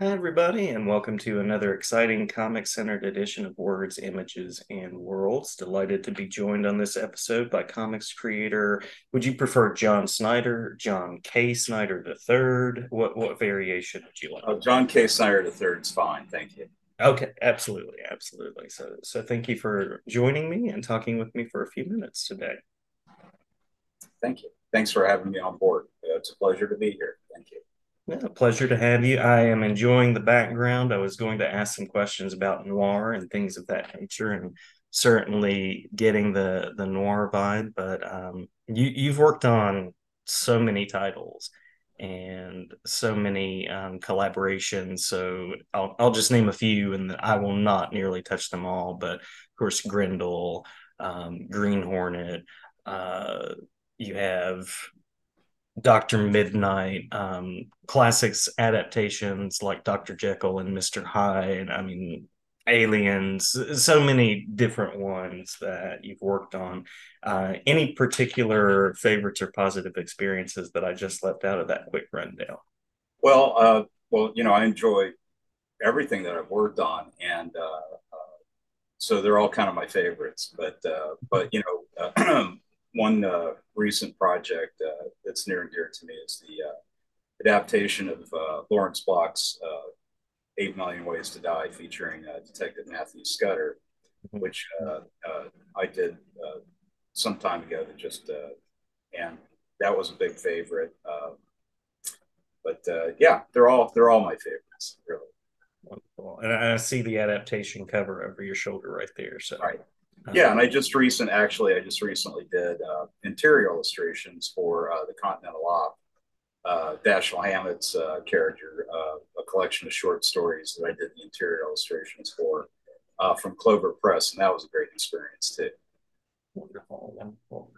Hi, everybody, and welcome to another exciting comic centered edition of Words, Images, and Worlds. Delighted to be joined on this episode by comics creator. Would you prefer John Snyder, John K. Snyder III? What what variation would you like? Oh, John K. Snyder III is fine. Thank you. Okay, absolutely, absolutely. So, so thank you for joining me and talking with me for a few minutes today. Thank you. Thanks for having me on board. It's a pleasure to be here. Thank you. Yeah, pleasure to have you. I am enjoying the background. I was going to ask some questions about noir and things of that nature, and certainly getting the the noir vibe. But um, you you've worked on so many titles and so many um, collaborations. So I'll I'll just name a few, and I will not nearly touch them all. But of course, Grendel, um, Green Hornet. Uh, you have Doctor Midnight, um, classics adaptations like Doctor Jekyll and Mister Hyde. And I mean, Aliens. So many different ones that you've worked on. Uh, any particular favorites or positive experiences that I just left out of that quick rundown? Well, uh, well, you know, I enjoy everything that I've worked on, and uh, uh so they're all kind of my favorites. But uh, but you know, one uh, recent project uh, that's near and dear to me is the uh, adaptation of uh, Lawrence Block's uh, Eight Million Ways to Die, featuring uh, Detective Matthew Scudder, mm-hmm. which I did some time ago. That just and that was a big favorite. Um, but yeah, they're all they're all my favorites, really. Wonderful. And I see the adaptation cover over your shoulder right there. So right. Yeah, and I just recent actually I just recently did uh, interior illustrations for uh, the Continental Op. Uh, Dashiell Hammett's uh, character, uh, a collection of short stories that I did the interior illustrations for uh, from Clover Press, and that was a great experience too. Wonderful, wonderful.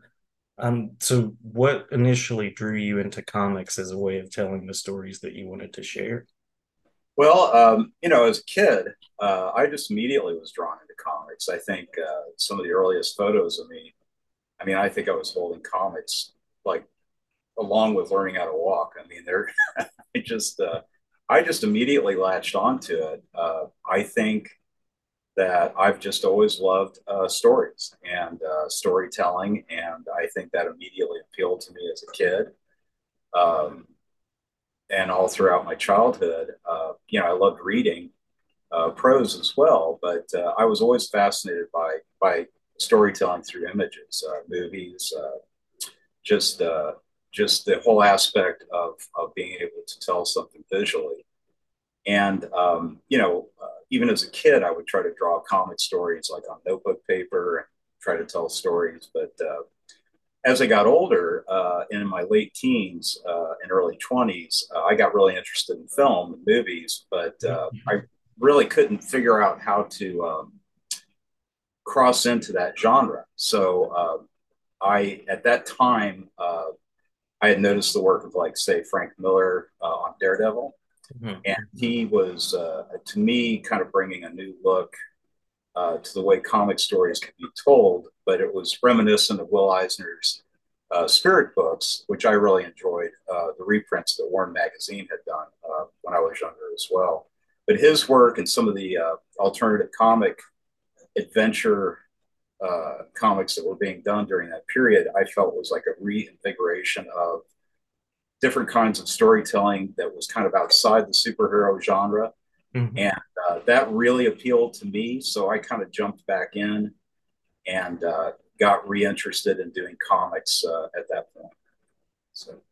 Um, so, what initially drew you into comics as a way of telling the stories that you wanted to share? Well, um, you know, as a kid, uh, I just immediately was drawn into comics. I think uh, some of the earliest photos of me, I mean, I think I was holding comics like along with learning how to walk. I mean, they're, I just, uh, I just immediately latched onto it. Uh, I think that I've just always loved uh, stories and uh, storytelling, and I think that immediately appealed to me as a kid. Um, and all throughout my childhood. Uh, you know, I loved reading uh, prose as well, but uh, I was always fascinated by by storytelling through images, uh, movies, uh, just uh, just the whole aspect of of being able to tell something visually. And um, you know, even as a kid, I would try to draw comic stories like on notebook paper and try to tell stories, but as I got older, uh, in my late teens uh, and early 20s, uh, I got really interested in film and movies, but uh, mm-hmm. I really couldn't figure out how to um, cross into that genre. So um, I, at that time, uh, I had noticed the work of, like, say, Frank Miller uh, on Daredevil. Mm-hmm. And he was, to me, kind of bringing a new look uh, to the way comic stories can be told, but it was reminiscent of Will Eisner's uh, Spirit books, which I really enjoyed, uh, the reprints that Warren Magazine had done uh, when I was younger as well. But his work and some of the uh, alternative comic adventure uh, comics that were being done during that period, I felt was like a reinvigoration of different kinds of storytelling that was kind of outside the superhero genre Mm-hmm. And uh, that really appealed to me. So I kind of jumped back in and uh, got reinterested in doing comics uh, at that point. So.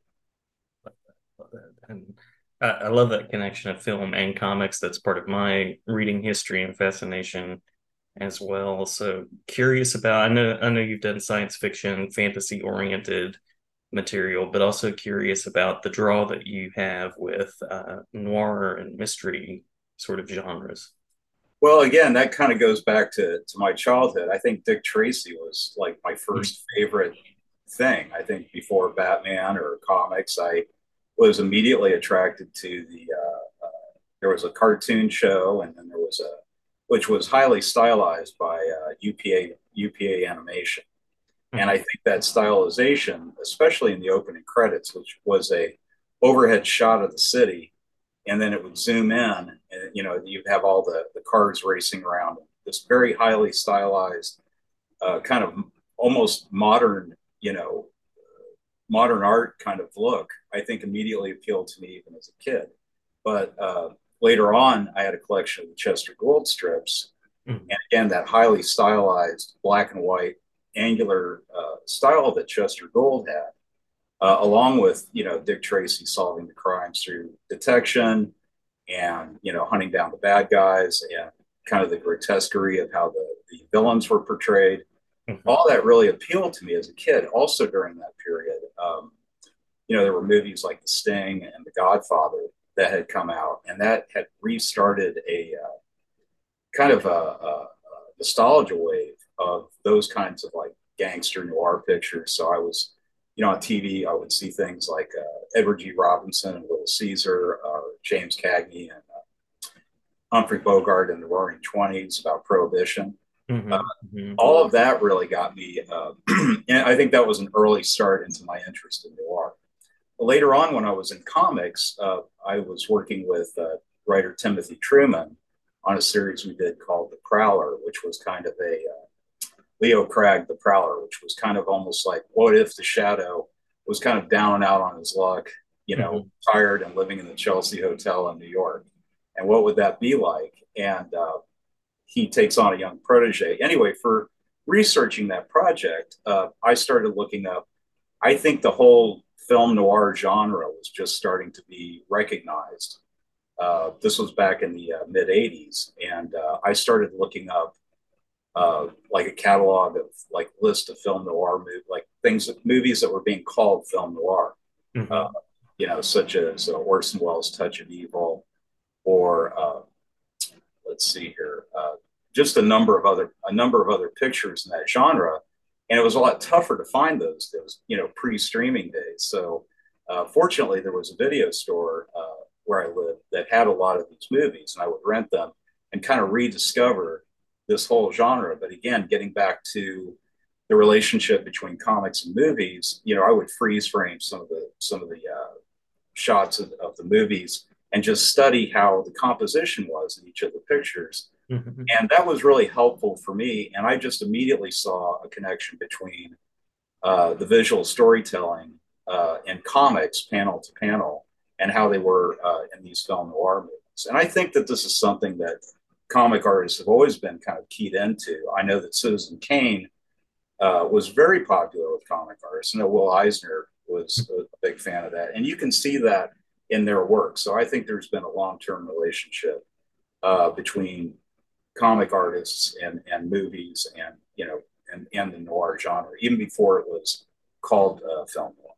And I love that connection of film and comics. That's part of my reading history and fascination as well. So curious about. I know I know you've done science fiction, fantasy oriented material, but also curious about the draw that you have with uh, noir and mystery sort of genres? Well, again, that kind of goes back to, to my childhood. I think Dick Tracy was like my 1st mm-hmm. favorite thing. I think before Batman or comics, I was immediately attracted to the. Uh, uh, there was a cartoon show, and then there was a, which was highly stylized by uh, UPA UPA Animation, mm-hmm. and I think that stylization, especially in the opening credits, which was a overhead shot of the city and then it would zoom in, and you know you'd have all the the cars racing around. This very highly stylized, uh, kind of almost modern, you know, modern art kind of look. I think immediately appealed to me even as a kid. But uh, later on, I had a collection of the Chester Gould strips, mm-hmm. and again that highly stylized black and white angular uh, style that Chester Gould had uh, along with you know Dick Tracy solving the crimes through detection and you know hunting down the bad guys and kind of the grotesquerie of how the, the villains were portrayed. Mm-hmm. All that really appealed to me as a kid. Also during that period, um, you know, there were movies like The Sting and The Godfather that had come out, and that had restarted a uh, kind of a, a, a nostalgia wave of those kinds of like gangster noir pictures. So I was you know, on TV, I would see things like uh, Edward G. Robinson and Little Caesar, uh, James Cagney, and uh, Humphrey Bogart in the Roaring Twenties about Prohibition. Mm-hmm. Uh, mm-hmm. All of that really got me, uh, and I think that was an early start into my interest in noir. Later on, when I was in comics, uh, I was working with writer Timothy Truman on a series we did called The Prowler, which was kind of a Leon Kragg, the Prowler, which was kind of almost like, what if the Shadow was kind of down and out on his luck, you know, mm-hmm. tired and living in the Chelsea Hotel in New York? And what would that be like? And uh, he takes on a young protege. Anyway, for researching that project, uh, I started looking up, I think the whole film noir genre was just starting to be recognized. Uh, this was back in the uh, mid 80s. And uh, I started looking up uh, like a catalog of like list of film noir movie, like things, that movies that were being called film noir, mm-hmm. uh, you know, such as uh, Orson Welles' Touch of Evil, or uh, let's see here, uh, just a number of other a number of other pictures in that genre, and it was a lot tougher to find those. Was you know pre-streaming days, so uh, fortunately there was a video store where I lived that had a lot of these movies, and I would rent them and kind of rediscover this whole genre. But again, getting back to the relationship between comics and movies, you know, I would freeze frame some of the some of the uh, shots of, of, the movies and just study how the composition was in each of the pictures. Mm-hmm. And that was really helpful for me. And I just immediately saw a connection between uh, the visual storytelling uh, and comics, panel to panel, and how they were uh, in these film noir movies. And I think that this is something that comic artists have always been kind of keyed into. I know that Citizen Kane uh, was very popular with comic artists. I know Will Eisner was a big fan of that, and you can see that in their work. So I think there's been a long-term relationship uh, between comic artists and and movies, and you know, and and the noir genre, even before it was called uh, film noir.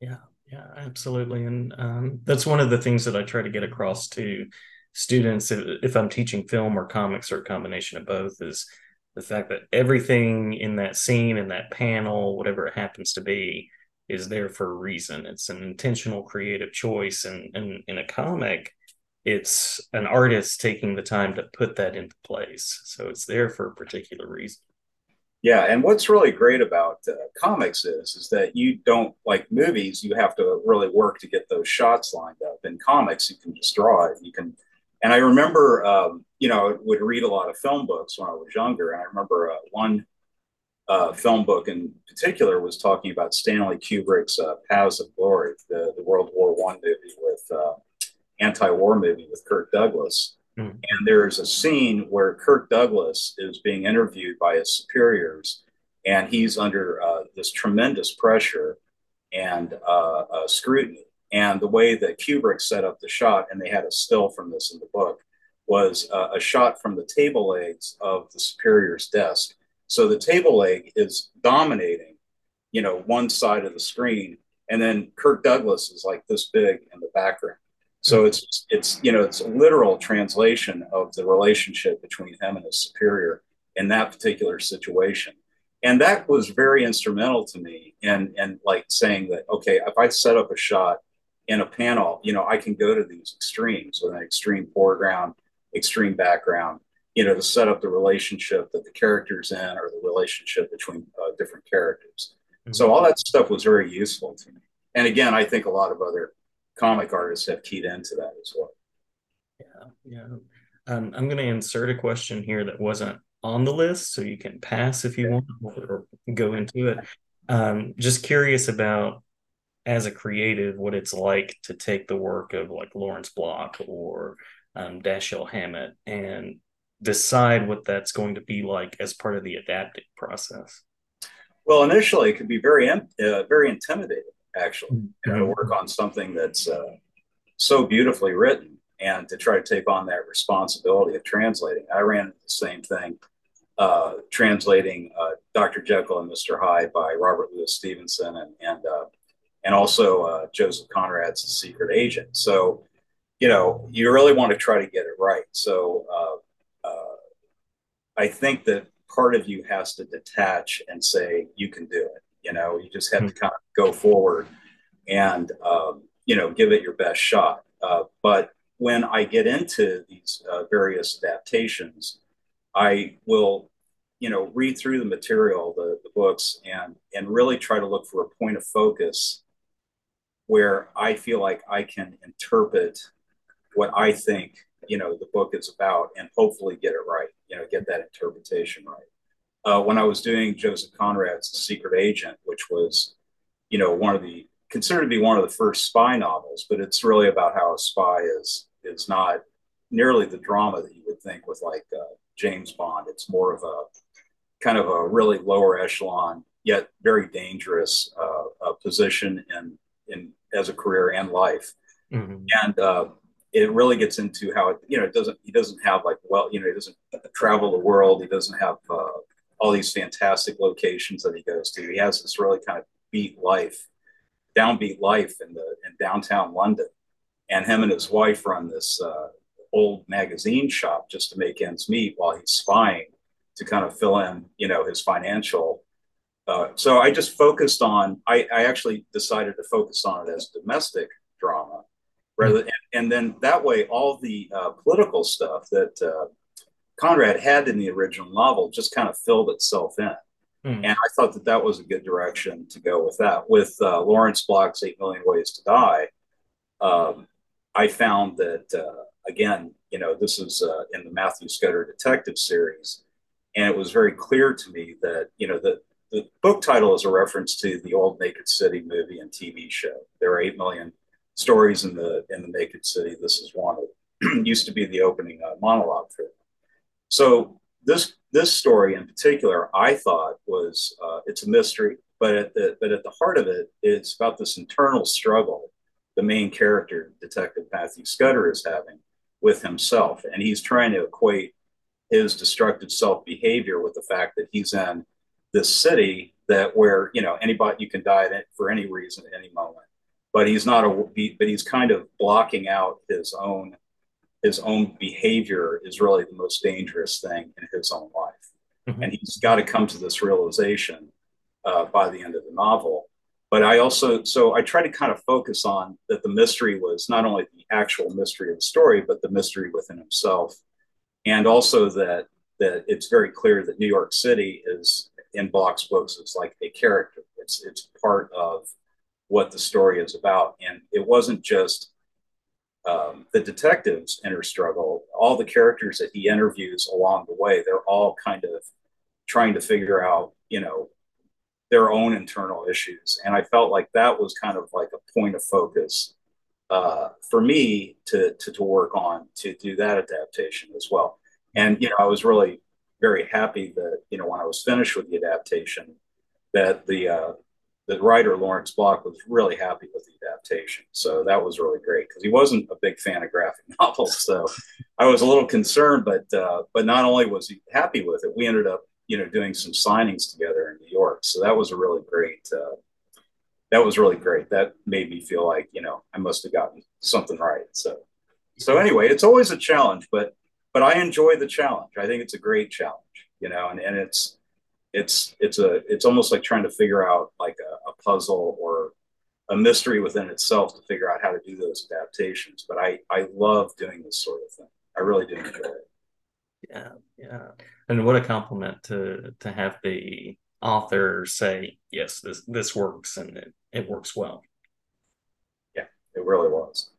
Yeah, yeah, absolutely, and um, that's one of the things that I try to get across to students if i'm teaching film or comics or a combination of both is the fact that everything in that scene in that panel whatever it happens to be is there for a reason it's an intentional creative choice and, and in a comic it's an artist taking the time to put that into place so it's there for a particular reason yeah, and what's really great about uh, comics is is that you don't like movies. You have to really work to get those shots lined up. In comics, you can just draw it. You can and I remember, um, you know, I would read a lot of film books when I was younger. And I remember uh, one uh, film book in particular was talking about Stanley Kubrick's uh, Paths of Glory, the, the World War One movie with uh, anti-war movie with Kirk Douglas. Mm. And there's a scene where Kirk Douglas is being interviewed by his superiors, and he's under uh, this tremendous pressure and uh, scrutiny and the way that Kubrick set up the shot, and they had a still from this in the book, was uh, a shot from the table legs of the superior's desk. So the table leg is dominating, you know, one side of the screen, and then Kirk Douglas is like this big in the background. So it's it's you know it's a literal translation of the relationship between him and his superior in that particular situation and that was very instrumental to me and and like saying that okay if i set up a shot in a panel, you know, I can go to these extremes with an extreme foreground, extreme background, you know, to set up the relationship that the characters in or the relationship between uh, different characters. Mm-hmm. So all that stuff was very useful to me. And again, I think a lot of other comic artists have keyed into that as well. Yeah, yeah. Um, I'm going to insert a question here that wasn't on the list, so you can pass if you want or go into it. Um, just curious about as a creative what it's like to take the work of like Lawrence Block or um, Dashiell Hammett and decide what that's going to be like as part of the adapting process. Well, initially, it could be very uh, very intimidating. Actually, mm-hmm. you know, to work on something that's uh, so beautifully written and to try to take on that responsibility of translating. I ran into the same thing uh, translating uh, Dr. Jekyll and Mr. Hyde by Robert Louis Stevenson and and uh, and also uh, Joseph Conrad's Secret Agent. So, you know, you really want to try to get it right. So, uh, uh, I think that part of you has to detach and say you can do it. You know, you just have mm-hmm. to kind of go forward and um, you know give it your best shot. but when I get into these various adaptations, I will, you know, read through the material, the, the books, and and really try to look for a point of focus where I feel like I can interpret what I think, you know, the book is about, and hopefully get it right. You know, get that interpretation right. Uh, when I was doing Joseph Conrad's Secret Agent, which was, you know, one of the considered to be one of the first spy novels, but it's really about how a spy is is not nearly the drama that you would think with like uh, James Bond. It's more of a kind of a really lower echelon, yet very dangerous uh, position in in as a career and life. Mm-hmm. And uh, it really gets into how it, you know, it doesn't, he doesn't have like, well, you know, he doesn't travel the world. He doesn't have uh, all these fantastic locations that he goes to. He has this really kind of beat life, downbeat life in the, in downtown London. And him and his wife run this uh, old magazine shop just to make ends meet while he's spying to kind of fill in, you know, his financial. Uh, so I just focused on. I, I, actually decided to focus on it as domestic drama, rather, and, and, then that way all the uh, political stuff that uh, Conrad had in the original novel just kind of filled itself in. Mm-hmm. And I thought that that was a good direction to go with that. With uh, Lawrence Block's Eight Million Ways to Die, um, I found that uh, again, you know, this is uh, in the Matthew Scudder Detective series, and it was very clear to me that you know the the book title is a reference to the old Naked City movie and TV show. There are eight million stories in the in the Naked City. This is one of used to be the opening uh, monologue for it. So this this story in particular, I thought was uh, it's a mystery, but at the but at the heart of it, it's about this internal struggle the main character, Detective Matthew Scudder, is having with himself. And he's trying to equate his destructive self behavior with the fact that he's in this city that where, you know, anybody, you can die for any reason at any moment. But he's not a, but he's kind of blocking out his own, his own behavior is really the most dangerous thing in his own life. Mm-hmm. And he's got to come to this realization uh, by the end of the novel but I also so I try to kind of focus on that the mystery was not only the actual mystery of the story, but the mystery within himself, and also that that it's very clear that New York City is in Block's books it's like a character. It's it's part of what the story is about, and it wasn't just um, the detectives' inner struggle. All the characters that he interviews along the way, they're all kind of trying to figure out, you know, their own internal issues. And I felt like that was kind of like a point of focus uh, for me to, to, to work on to do that adaptation as well. And, you know, I was really very happy that, you know, when I was finished with the adaptation, that the, uh, the writer Lawrence Block was really happy with the adaptation. So that was really great because he wasn't a big fan of graphic novels. So I was a little concerned, but uh, but not only was he happy with it, we ended up you know, doing some signings together in New York. So that was a really great, uh, that was really great. That made me feel like, you know, I must have gotten something right. So, so anyway, it's always a challenge, but, but I enjoy the challenge. I think it's a great challenge, you know, and, and it's, it's, it's a, it's almost like trying to figure out like a, a puzzle or a mystery within itself to figure out how to do those adaptations. But I, I love doing this sort of thing. I really do enjoy it. Yeah, yeah. And what a compliment to to have the author say, yes, this this works and it, it works well. Yeah, it It really was.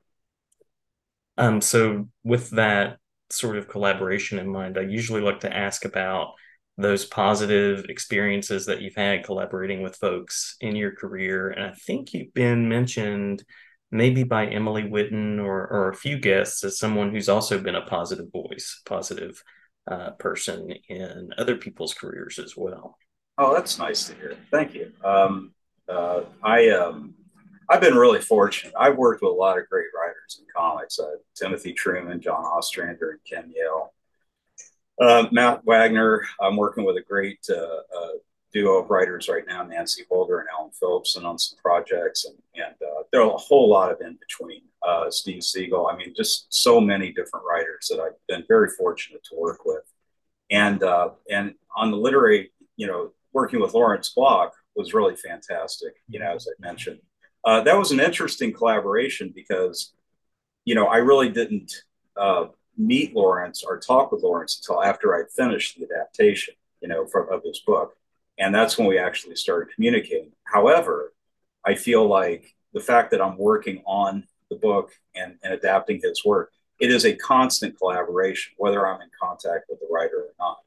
Um, so with that sort of collaboration in mind, I usually like to ask about those positive experiences that you've had collaborating with folks in your career. And I think you've been mentioned maybe by Emily Witten or, or a few guests as someone who's also been a positive voice, positive uh, person in other people's careers as well. Oh, that's nice to hear. Thank you. Um, uh, I um, I've been really fortunate. I've worked with a lot of great writers in comics: uh, Timothy Truman, John Ostrander, and Kim Yale. Uh, Matt Wagner. I'm working with a great uh, uh, duo of writers right now, Nancy Holder and Alan Phillipson, on some projects, and, and uh, there are a whole lot of in between. Uh, Steve Seagle. I mean, just so many different writers that I've been very fortunate to work with, and and on the literary, you know, working with Lawrence Block was really fantastic. You know, as I mentioned, uh, that was an interesting collaboration because, you know, I really didn't uh, meet Lawrence or talk with Lawrence until after I'd finished the adaptation, you know, from, of his book and that's when we actually started communicating. However, I feel like the fact that I'm working on the book and, and adapting his work, it is a constant collaboration, whether I'm in contact with the writer or not.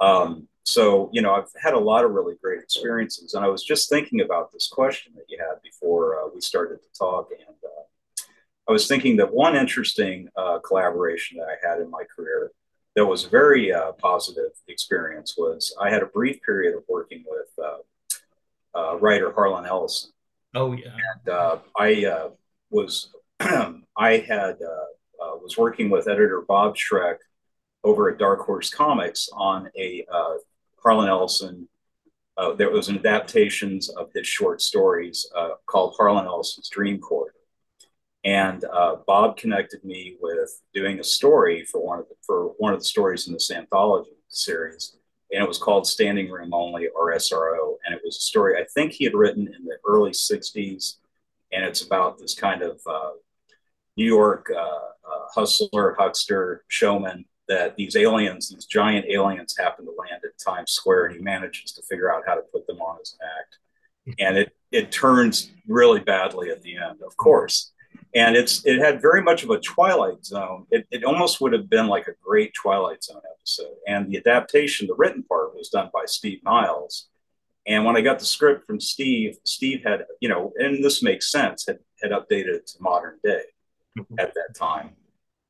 Um, so, you know, I've had a lot of really great experiences. And I was just thinking about this question that you had before uh, we started to talk. And uh, I was thinking that one interesting uh, collaboration that I had in my career that was a very uh, positive experience was I had a brief period of working with uh, uh, writer Harlan Ellison. Oh yeah, and uh, I uh, was I had uh, was working with editor Bob Schreck over at Dark Horse Comics on a Harlan Ellison. there was an adaptations of his short stories called Harlan Ellison's Dream Corridor, and uh, Bob connected me with doing a story for one of the, for one of the stories in this anthology series, and it was called Standing Room Only or SRO, and it was a story I think he had written in the early '60s, and it's about this kind of uh, New York uh, uh, hustler, huckster, showman that these aliens, these giant aliens, happen to land at Times Square, and he manages to figure out how to put them on his act, and it it turns really badly at the end, of course and it's it had very much of a Twilight Zone. It, it almost would have been like a great Twilight Zone episode. And the adaptation, the written part, was done by Steve Niles. And when I got the script from Steve, Steve had, you know, and this makes sense, had had updated it to modern day mm-hmm. at that time.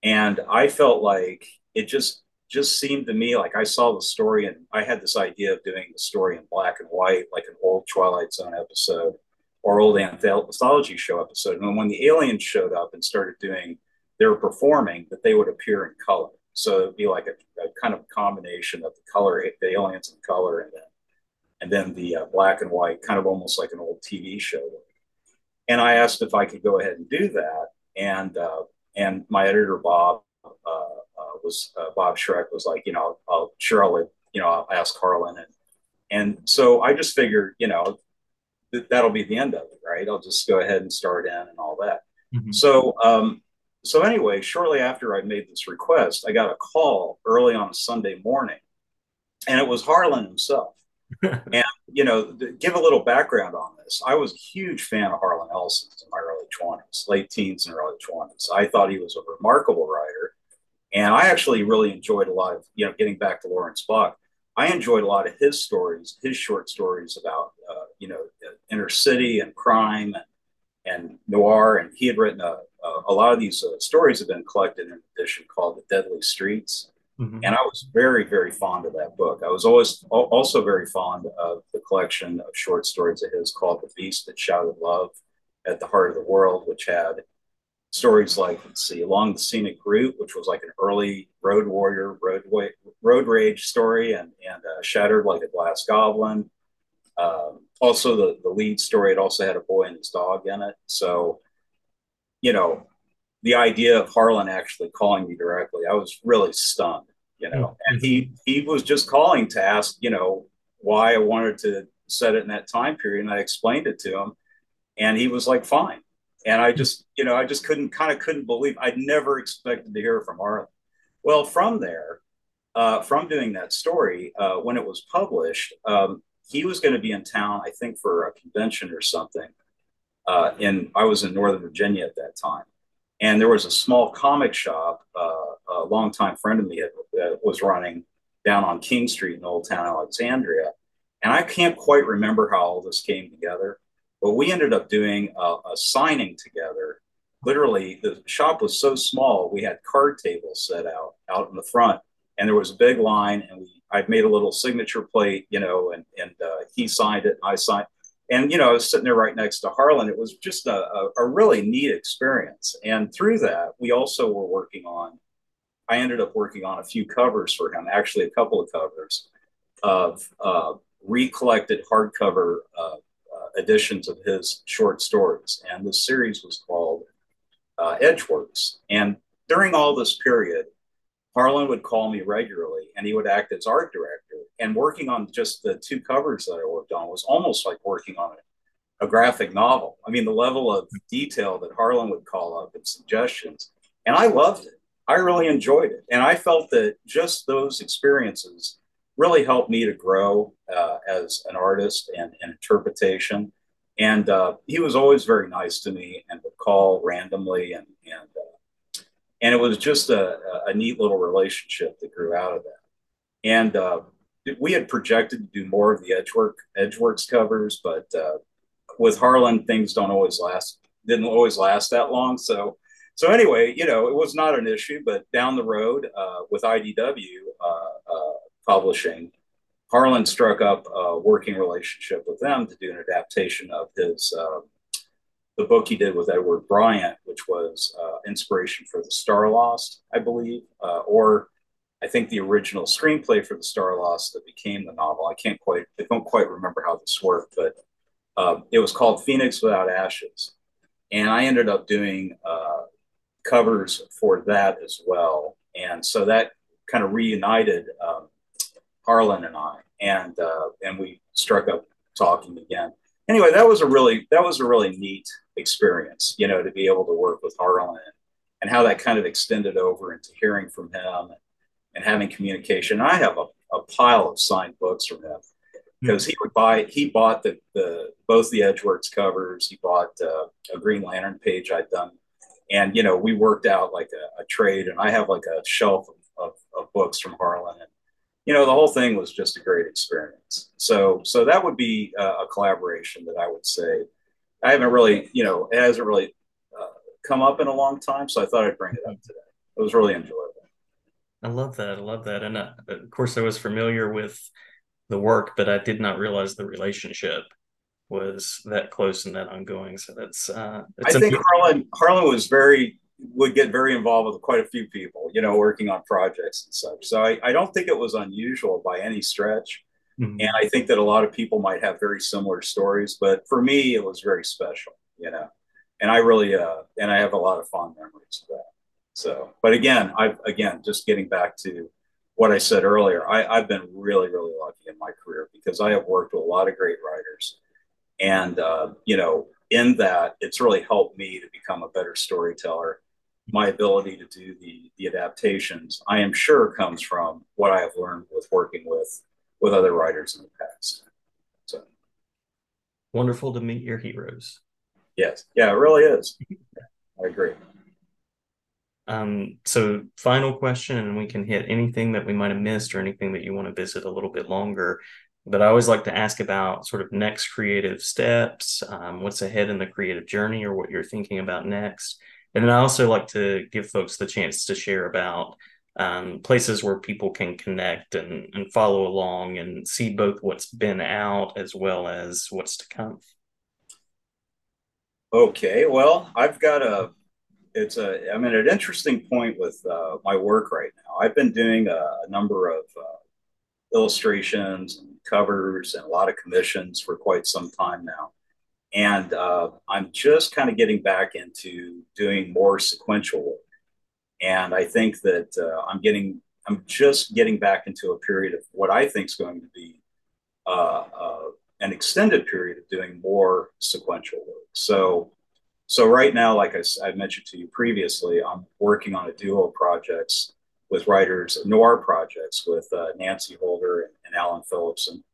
And I felt like it just just seemed to me like I saw the story and I had this idea of doing the story in black and white, like an old Twilight Zone episode or old anthology show episode. And when the aliens showed up and started doing, they were performing, that they would appear in color. So it'd be like a, a kind of combination of the color, the aliens in color, and then and then the uh, black and white, kind of almost like an old TV show. And I asked if I could go ahead and do that, and uh, and my editor Bob uh, uh was uh, Bob Schreck was like, you know, I'll sure I'll you know I'll ask Harlan and and so I just figured, you know, that'll be the end of it, right? I'll just go ahead and start in and all that. Mm-hmm. So, um, so anyway, shortly after I made this request, I got a call early on a Sunday morning, and it was Harlan himself. and you know, give a little background on this. I was a huge fan of Harlan Ellison in my early twenties, late teens and early twenties. I thought he was a remarkable writer, and I actually really enjoyed a lot of you know getting back to Lawrence Block. I enjoyed a lot of his stories, his short stories about uh, you know inner city and crime and, and noir. And he had written a, a, a lot of these uh, stories have been collected in an edition called The Deadly Streets. Mm-hmm. And I was very, very fond of that book. I was always also very fond of the collection of short stories of his called The Beast That Shouted Love at the Heart of the World, which had stories like let's see along the scenic route which was like an early road warrior road road rage story and and uh, shattered like a glass goblin. Um, also the the lead story it also had a boy and his dog in it. So you know the idea of harlan actually calling me directly i was really stunned you know. Mm-hmm. and he he was just calling to ask you know why i wanted to set it in that time period and i explained it to him and he was like fine and I just, you know, I just couldn't kind of couldn't believe I'd never expected to hear from Harlan. Well, from there, uh, from doing that story, uh, when it was published, um, he was going to be in town, I think, for a convention or something. uh, in I was in Northern Virginia at that time, and there was a small comic shop. Uh, a longtime friend of me had, uh, was running down on King Street in Old Town Alexandria, and I can't quite remember how all this came together, but we ended up doing a, a signing together. Literally, the shop was so small we had card tables set out out in the front, and there was a big line, and we I'd made a little signature plate, you know, and and uh, he signed it, and I signed and you know, I was sitting there right next to Harlan. It was just a, a, a, really neat experience. And through that, we also were working on. I ended up working on a few covers for him, actually a couple of covers of uh, recollected hardcover uh, editions of his short stories. And the series was called uh, Edgeworks. And during all this period, Harlan would call me regularly and he would act as art director. And working on just the two covers that I worked on was almost like working on a, a graphic novel. I mean, the level of detail that Harlan would call up and suggestions. And I loved it. I really enjoyed it. And I felt that just those experiences really helped me to grow uh, as an artist and, and interpretation. And uh, he was always very nice to me and would call randomly and, and uh, and it was just a, a neat little relationship that grew out of that. And uh, we had projected to do more of the Edgework Edgeworks covers, but uh, with Harlan, things don't always last. Didn't always last that long. So, so anyway, you know, it was not an issue. But down the road, uh, with IDW Publishing, Harlan struck up a working relationship with them to do an adaptation of his uh, the book he did with Edward Bryant, which was uh, inspiration for the Starlost, I believe, uh, or I think the original screenplay for the Starlost that became the novel. I can't quite, I don't quite remember how this worked, but uh, it was called Phoenix Without Ashes, and I ended up doing uh, covers for that as well, and so that kind of reunited um, Harlan and I, and uh, and we struck up talking again anyway, that was a really that was a really neat experience, you know, to be able to work with Harlan and how that kind of extended over into hearing from him and having communication. I have a, a pile of signed books from him because he would buy he bought the, the both the Edgeworks covers. He bought uh, a Green Lantern page I'd done, and you know we worked out like a, a trade. And I have like a shelf of, of, of books from Harlan, and you know, the whole thing was just a great experience. So, so that would be a, a collaboration that I would say I haven't really, you know, it hasn't really uh, come up in a long time. So I thought I'd bring it up today. It was really enjoyable. I love that. I love that. And uh, of course, I was familiar with the work, but I did not realize the relationship was that close and that ongoing. So that's. Uh, I think Harlan Harlan was very would get very involved with quite a few people, you know, working on projects and such. So I, I don't think it was unusual by any stretch. Mm-hmm. And I think that a lot of people might have very similar stories, but for me, it was very special, you know, and I really, uh, and I have a lot of fond memories of that. So, but again, I've, again, just getting back to what I said earlier, I, I've been really, really lucky in my career because I have worked with a lot of great writers. And, uh, you know, in that, it's really helped me to become a better storyteller my ability to do the the adaptations, I am sure comes from what I have learned with working with with other writers in the past. So wonderful to meet your heroes. Yes, yeah, it really is. I agree. Um, so final question, and we can hit anything that we might have missed or anything that you want to visit a little bit longer. But I always like to ask about sort of next creative steps, um, what's ahead in the creative journey, or what you're thinking about next and then I also like to give folks the chance to share about um, places where people can connect and, and follow along and see both what's been out as well as what's to come. Okay, well, I've got a, it's a, I'm at an interesting point with uh, my work right now. I've been doing a, a number of uh, illustrations and covers and a lot of commissions for quite some time now. And uh, I'm just kind of getting back into doing more sequential work. And I think that uh, I'm getting, I'm just getting back into a period of what I think is going to be uh, uh, an extended period of doing more sequential work. So, so right now, like I, I mentioned to you previously, I'm working on a duo projects with writers, noir projects with uh, Nancy Holder and, and Alan Phillipson.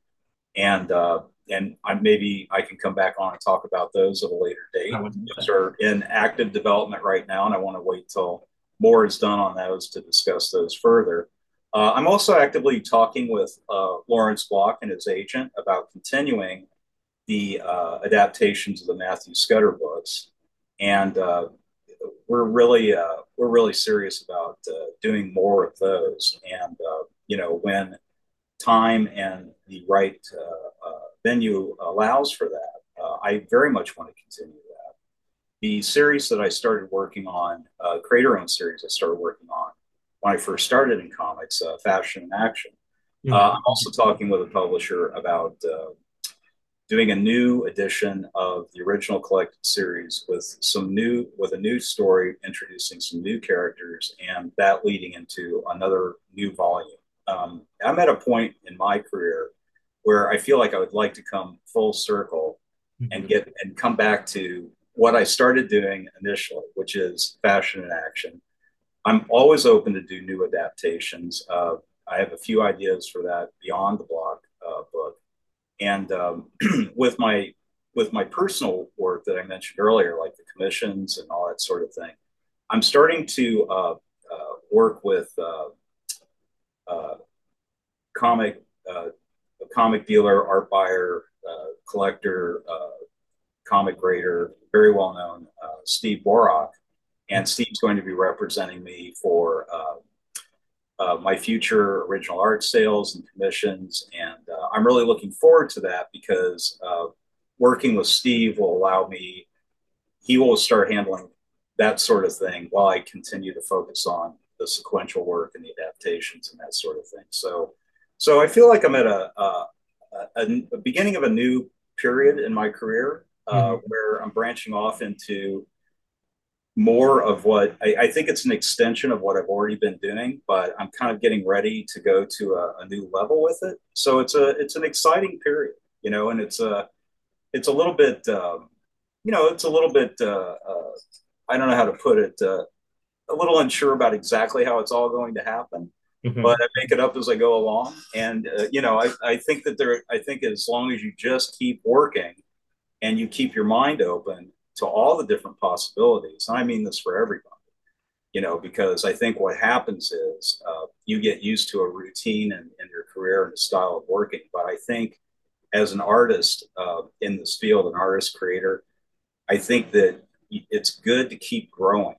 And uh, and I maybe I can come back on and talk about those at a later date. Those are in active development right now, and I want to wait till more is done on those to discuss those further. Uh, I'm also actively talking with uh, Lawrence Block and his agent about continuing the uh, adaptations of the Matthew Scudder books, and uh, we're really uh, we're really serious about uh, doing more of those. And you know, when time and the right venue allows for that, I very much want to continue that. The series that I started working on, creator owned series I started working on when I first started in comics, uh, Fashion in Action. Mm-hmm. Uh, I'm also talking with a publisher about uh, doing a new edition of the original collected series with some new with a new story introducing some new characters and that leading into another new volume um, i'm at a point in my career where i feel like i would like to come full circle mm-hmm. and get and come back to what i started doing initially which is fashion in action i'm always open to do new adaptations uh, i have a few ideas for that beyond the block uh, book and um, with my with my personal work that I mentioned earlier, like the commissions and all that sort of thing, I'm starting to uh, uh, work with uh, uh comic uh, comic dealer, art buyer, uh, collector, comic grader, very well known, Steve Borock, and Steve's going to be representing me for uh, my future original art sales and commissions. And uh, I'm really looking forward to that because uh, working with Steve will allow me, he will start handling that sort of thing while I continue to focus on the sequential work and the adaptations and that sort of thing. So, so I feel like I'm at a, a, a, a beginning of a new period in my career uh, mm-hmm. where I'm branching off into more of what I, I, think it's an extension of what I've already been doing, but I'm kind of getting ready to go to a, a, new level with it. So it's a it's an exciting period, you know, and it's a it's a little bit um, you know it's a little bit uh, uh, I don't know how to put it uh, a little unsure about exactly how it's all going to happen. Mm-hmm. But I make it up as I go along, and uh, you know I, I think that there I think as long as you just keep working and you keep your mind open to all the different possibilities. And I mean this for everybody, you know, because I think what happens is uh, you get used to a routine in, in your career and the style of working. But I think as an artist uh, in this field, an artist creator, I think that it's good to keep growing.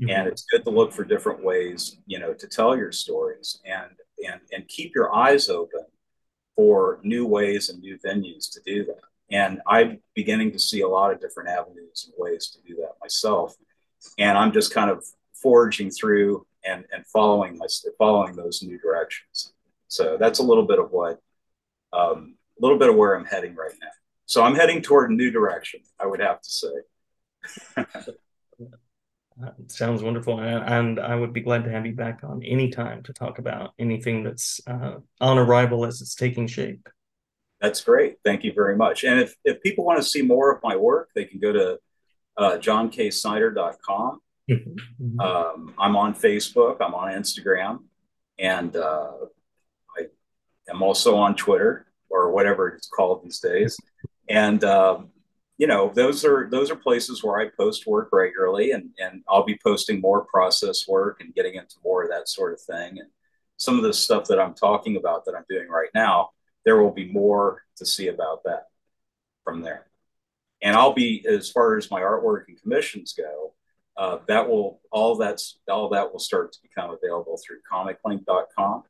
Mm-hmm. And it's good to look for different ways, you know, to tell your stories and and and keep your eyes open for new ways and new venues to do that. And I'm beginning to see a lot of different avenues and ways to do that myself. And I'm just kind of forging through and, and following my following those new directions. So that's a little bit of what um, a little bit of where I'm heading right now. So I'm heading toward a new direction, I would have to say. sounds wonderful, and, and, I would be glad to have you back on any time to talk about anything that's uh, on arrival as it's taking shape. That's great. Thank you very much. And if, if people want to see more of my work, they can go to uh, johnksnyder.com. Mm-hmm. Um, I'm on Facebook, I'm on Instagram, and uh, I am also on Twitter or whatever it's called these days. And um, you know, those are those are places where I post work regularly, and and I'll be posting more process work and getting into more of that sort of thing. And some of the stuff that I'm talking about that I'm doing right now there will be more to see about that from there. And I'll be, as far as my artwork and commissions go, uh, that will all that's all that will start to become available through comiclink.com.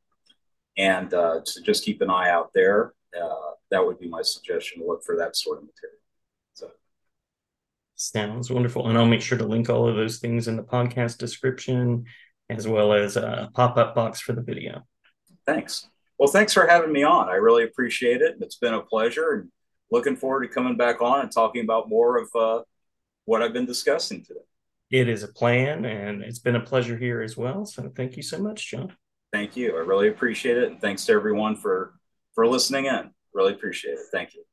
And uh, so just keep an eye out there. Uh, that would be my suggestion to look for that sort of material. So sounds wonderful. And I'll make sure to link all of those things in the podcast description as well as a pop-up box for the video. Thanks. Well, thanks for having me on. I really appreciate it. It's been a pleasure and looking forward to coming back on and talking about more of uh, what I've been discussing today. It is a plan, and it's been a pleasure here as well. So thank you so much, John. Thank you. I really appreciate it. And thanks to everyone for for listening in. Really appreciate it. Thank you.